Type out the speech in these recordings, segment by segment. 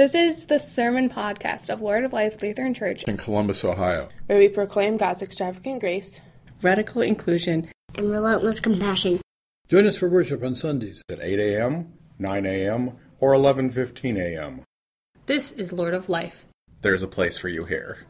This is the sermon podcast of Lord of Life Lutheran Church in Columbus, Ohio, where we proclaim God's extravagant grace, radical inclusion, and relentless compassion. Join us for worship on Sundays at 8 a.m., 9 a.m., or 11:15 a.m. This is Lord of Life. There's a place for you here.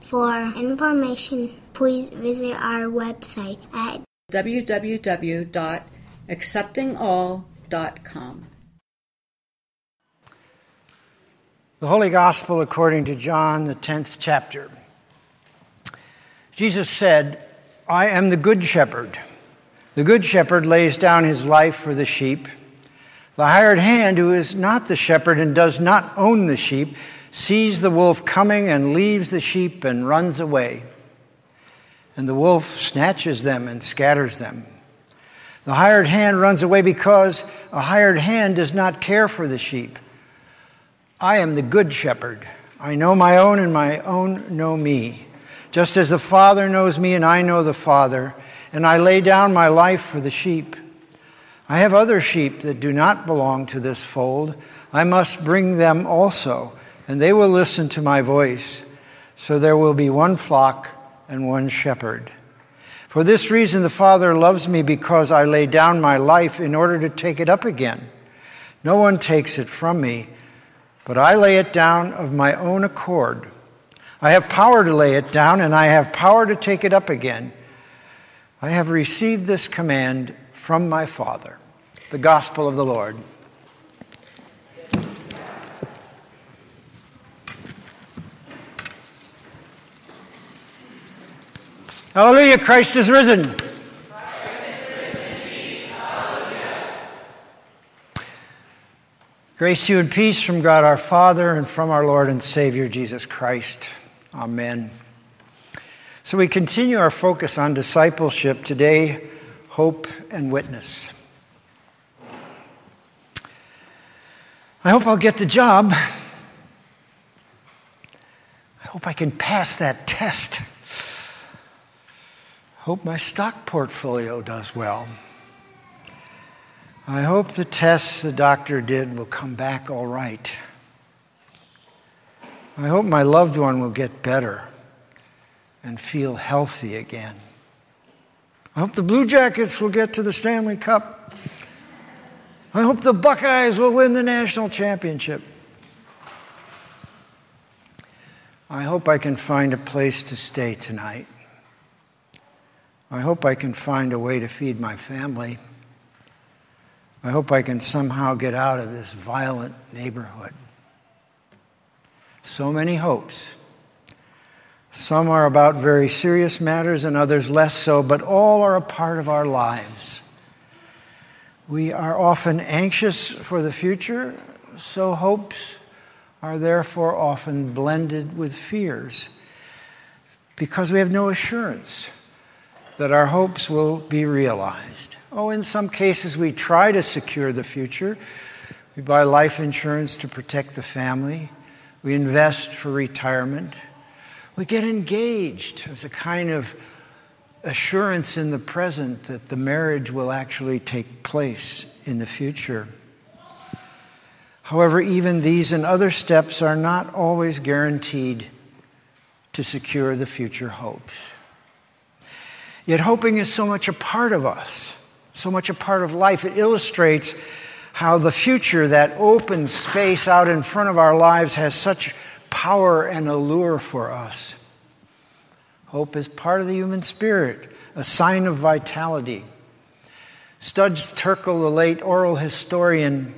For information, please visit our website at www.acceptingall.com. The Holy Gospel according to John, the 10th chapter. Jesus said, I am the good shepherd. The good shepherd lays down his life for the sheep. The hired hand, who is not the shepherd and does not own the sheep, sees the wolf coming and leaves the sheep and runs away. And the wolf snatches them and scatters them. The hired hand runs away because a hired hand does not care for the sheep. I am the good shepherd. I know my own, and my own know me. Just as the Father knows me, and I know the Father, and I lay down my life for the sheep. I have other sheep that do not belong to this fold. I must bring them also, and they will listen to my voice. So there will be one flock and one shepherd. For this reason, the Father loves me because I lay down my life in order to take it up again. No one takes it from me but I lay it down of my own accord. I have power to lay it down, and I have power to take it up again. I have received this command from my Father. The Gospel of the Lord. Hallelujah, Christ is risen. Grace you and peace from God our Father and from our Lord and Savior Jesus Christ. Amen. So we continue our focus on discipleship today, hope and witness. I hope I'll get the job. I hope I can pass that test. Hope my stock portfolio does well. I hope the tests the doctor did will come back all right. I hope my loved one will get better and feel healthy again. I hope the Blue Jackets will get to the Stanley Cup. I hope the Buckeyes will win the national championship. I hope I can find a place to stay tonight. I hope I can find a way to feed my family. I hope I can somehow get out of this violent neighborhood. So many hopes. Some are about very serious matters and others less so, but all are a part of our lives. We are often anxious for the future, so hopes are therefore often blended with fears because we have no assurance that our hopes will be realized. Oh, in some cases, we try to secure the future. We buy life insurance to protect the family. We invest for retirement. We get engaged as a kind of assurance in the present that the marriage will actually take place in the future. However, even these and other steps are not always guaranteed to secure the future hopes. Yet, hoping is so much a part of us so much a part of life. It illustrates how the future, that open space out in front of our lives, has such power and allure for us. Hope is part of the human spirit, a sign of vitality. Studs Terkel, the late oral historian,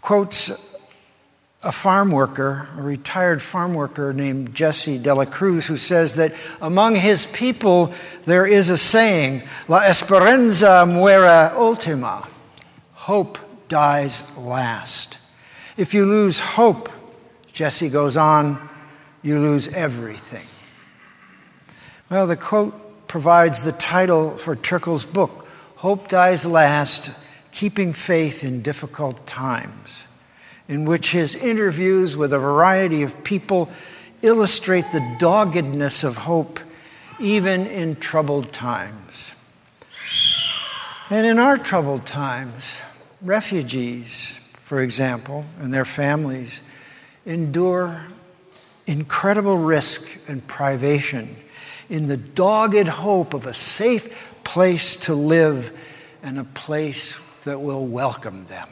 quotes a farm worker, a retired farm worker named Jesse Dela Cruz, who says that among his people there is a saying, La esperanza muere ultima. Hope dies last. If you lose hope, Jesse goes on, you lose everything. Well, the quote provides the title for Terkel's book, Hope Dies Last Keeping Faith in Difficult Times in which his interviews with a variety of people illustrate the doggedness of hope even in troubled times. And in our troubled times, refugees, for example, and their families endure incredible risk and privation in the dogged hope of a safe place to live and a place that will welcome them.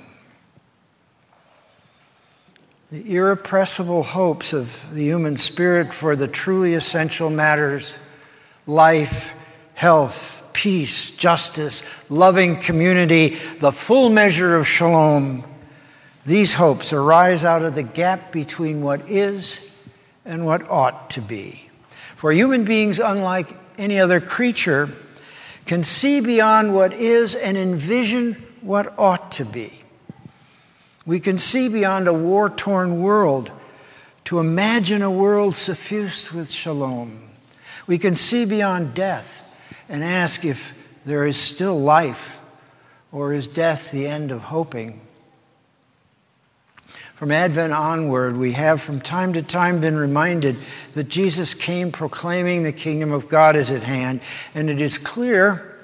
The irrepressible hopes of the human spirit for the truly essential matters life, health, peace, justice, loving community, the full measure of shalom. These hopes arise out of the gap between what is and what ought to be. For human beings, unlike any other creature, can see beyond what is and envision what ought to be. We can see beyond a war torn world to imagine a world suffused with shalom. We can see beyond death and ask if there is still life or is death the end of hoping. From Advent onward, we have from time to time been reminded that Jesus came proclaiming the kingdom of God is at hand, and it is clear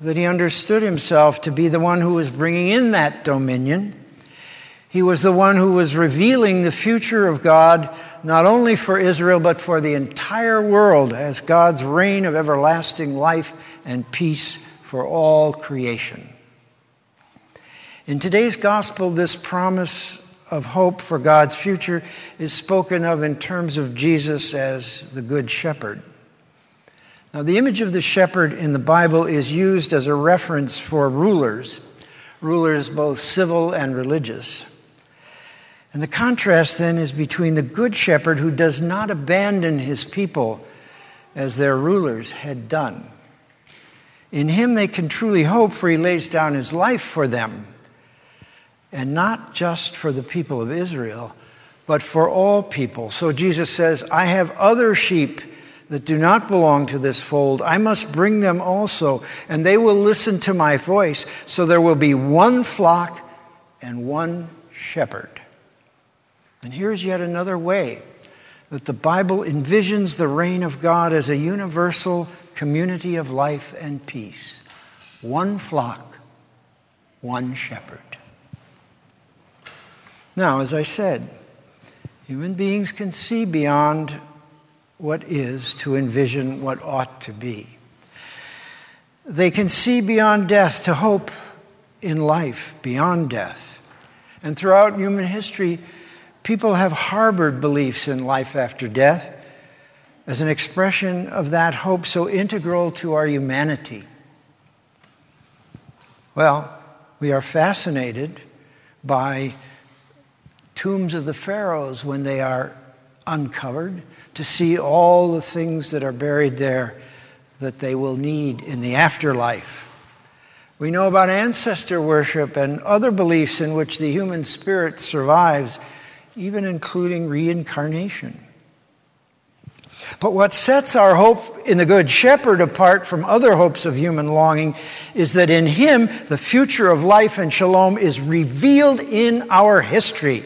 that he understood himself to be the one who was bringing in that dominion. He was the one who was revealing the future of God, not only for Israel, but for the entire world as God's reign of everlasting life and peace for all creation. In today's gospel, this promise of hope for God's future is spoken of in terms of Jesus as the Good Shepherd. Now, the image of the shepherd in the Bible is used as a reference for rulers, rulers both civil and religious. And the contrast then is between the Good Shepherd who does not abandon his people as their rulers had done. In him they can truly hope, for he lays down his life for them and not just for the people of Israel, but for all people. So Jesus says, I have other sheep that do not belong to this fold. I must bring them also, and they will listen to my voice. So there will be one flock and one shepherd. And here's yet another way that the Bible envisions the reign of God as a universal community of life and peace. One flock, one shepherd. Now, as I said, human beings can see beyond what is to envision what ought to be. They can see beyond death to hope in life beyond death. And throughout human history, people have harbored beliefs in life after death as an expression of that hope so integral to our humanity. Well, we are fascinated by tombs of the pharaohs when they are uncovered, to see all the things that are buried there that they will need in the afterlife. We know about ancestor worship and other beliefs in which the human spirit survives, even including reincarnation. But what sets our hope in the Good Shepherd apart from other hopes of human longing is that in Him the future of life and shalom is revealed in our history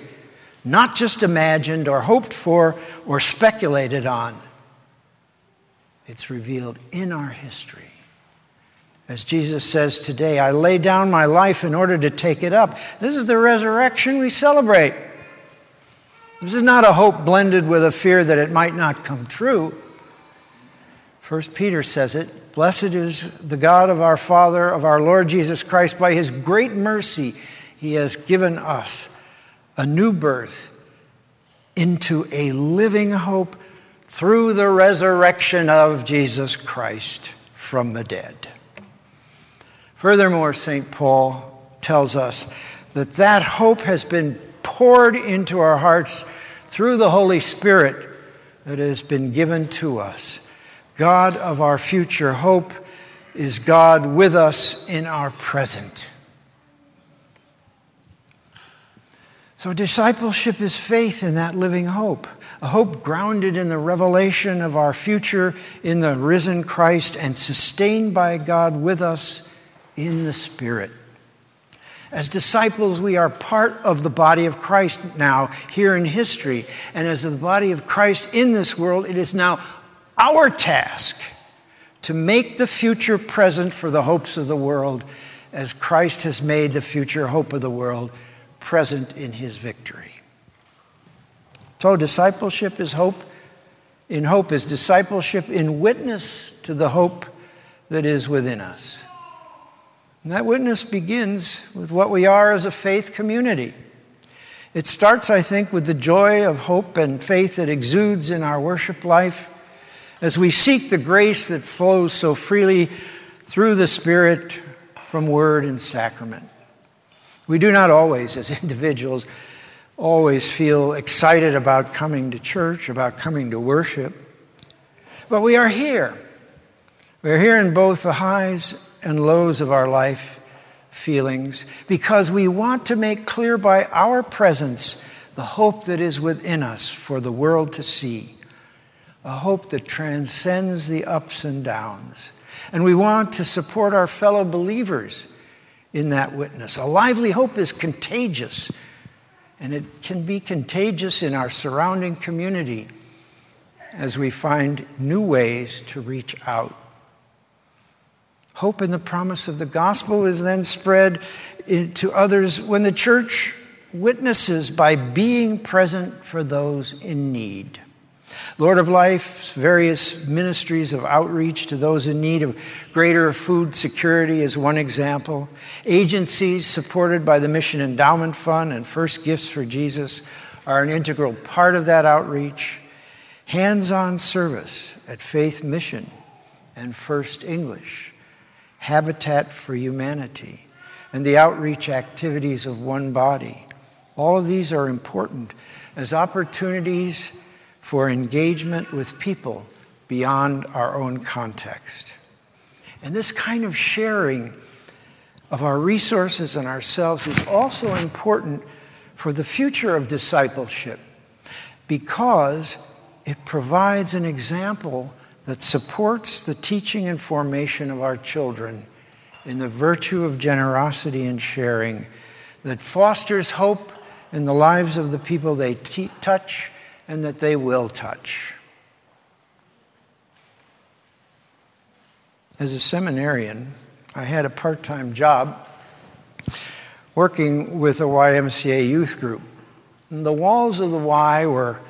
not just imagined or hoped for or speculated on. It's revealed in our history. As Jesus says today, I lay down my life in order to take it up. This is the resurrection we celebrate. This is not a hope blended with a fear that it might not come true. First Peter says it Blessed is the God of our Father, of our Lord Jesus Christ. By his great mercy, he has given us a new birth into a living hope through the resurrection of Jesus Christ from the dead. Furthermore, St. Paul tells us that that hope has been poured into our hearts through the Holy Spirit that has been given to us. God of our future hope is God with us in our present. So, discipleship is faith in that living hope, a hope grounded in the revelation of our future in the risen Christ and sustained by God with us in the Spirit. As disciples, we are part of the body of Christ now, here in history. And as the body of Christ in this world, it is now our task to make the future present for the hopes of the world, as Christ has made the future hope of the world present in his victory. So, discipleship is hope. In hope is discipleship in witness to the hope that is within us. And that witness begins with what we are as a faith community. It starts, I think, with the joy of hope and faith that exudes in our worship life as we seek the grace that flows so freely through the Spirit from word and sacrament. We do not always, as individuals, always feel excited about coming to church, about coming to worship. But we are here. We're here in both the highs and lows of our life feelings because we want to make clear by our presence the hope that is within us for the world to see, a hope that transcends the ups and downs. And we want to support our fellow believers in that witness. A lively hope is contagious, and it can be contagious in our surrounding community as we find new ways to reach out Hope in the promise of the gospel is then spread to others when the church witnesses by being present for those in need. Lord of Life's various ministries of outreach to those in need of greater food security is one example. Agencies supported by the Mission Endowment Fund and First Gifts for Jesus are an integral part of that outreach. Hands on service at Faith Mission and First English Habitat for Humanity, and the outreach activities of One Body. All of these are important as opportunities for engagement with people beyond our own context. And this kind of sharing of our resources and ourselves is also important for the future of discipleship because it provides an example that supports the teaching and formation of our children in the virtue of generosity and sharing, that fosters hope in the lives of the people they touch and that they will touch. As a seminarian, I had a part time job working with a YMCA youth group. And the walls of the Y were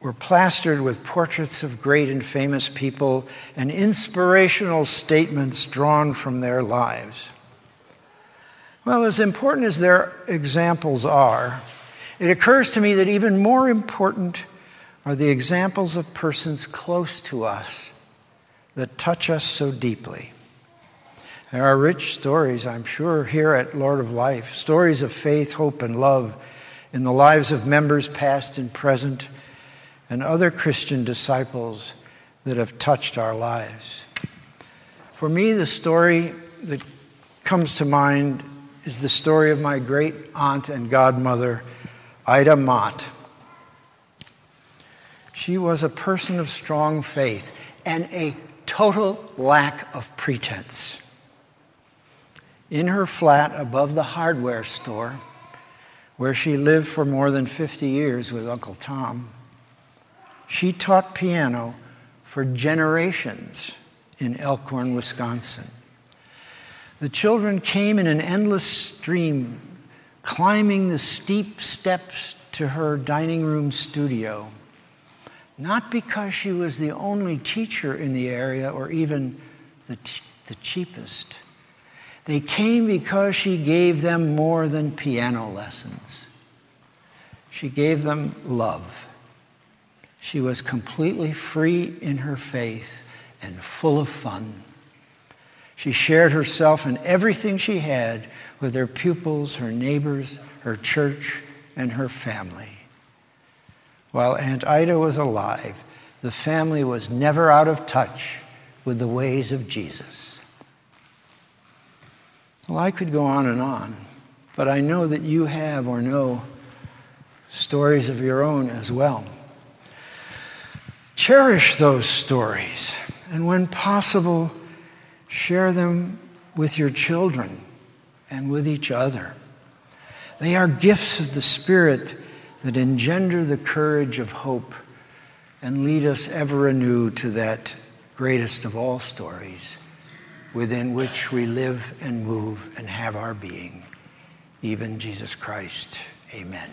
were plastered with portraits of great and famous people and inspirational statements drawn from their lives. Well, as important as their examples are, it occurs to me that even more important are the examples of persons close to us that touch us so deeply. There are rich stories, I'm sure, here at Lord of Life stories of faith, hope, and love in the lives of members past and present and other Christian disciples that have touched our lives. For me, the story that comes to mind is the story of my great aunt and godmother, Ida Mott. She was a person of strong faith and a total lack of pretense. In her flat above the hardware store, where she lived for more than 50 years with Uncle Tom, she taught piano for generations in Elkhorn, Wisconsin. The children came in an endless stream, climbing the steep steps to her dining room studio, not because she was the only teacher in the area or even the, t- the cheapest. They came because she gave them more than piano lessons. She gave them love. She was completely free in her faith and full of fun. She shared herself and everything she had with her pupils, her neighbors, her church, and her family. While Aunt Ida was alive, the family was never out of touch with the ways of Jesus. Well, I could go on and on, but I know that you have or know stories of your own as well. Cherish those stories, and when possible, share them with your children and with each other. They are gifts of the Spirit that engender the courage of hope and lead us ever anew to that greatest of all stories within which we live and move and have our being even Jesus Christ. Amen.